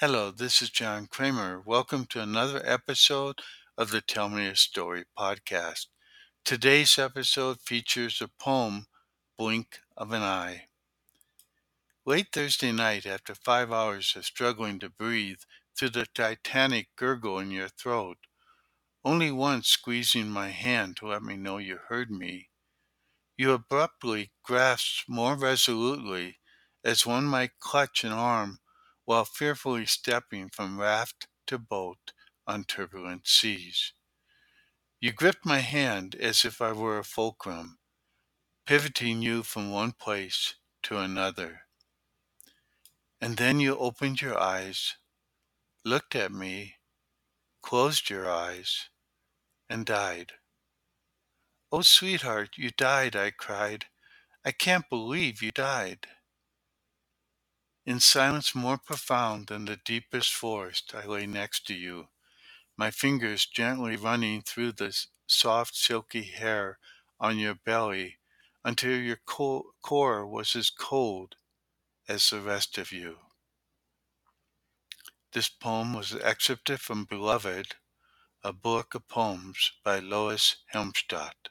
Hello, this is John Kramer. Welcome to another episode of the Tell Me a Story podcast. Today's episode features a poem, Blink of an Eye. Late Thursday night, after five hours of struggling to breathe through the titanic gurgle in your throat, only once squeezing my hand to let me know you heard me, you abruptly grasped more resolutely as one might clutch an arm while fearfully stepping from raft to boat on turbulent seas. You gripped my hand as if I were a fulcrum, pivoting you from one place to another. And then you opened your eyes, looked at me, closed your eyes, and died. Oh, sweetheart, you died, I cried. I can't believe you died. In silence more profound than the deepest forest, I lay next to you, my fingers gently running through the soft, silky hair on your belly until your core was as cold as the rest of you. This poem was excerpted from Beloved, a book of poems by Lois Helmstadt.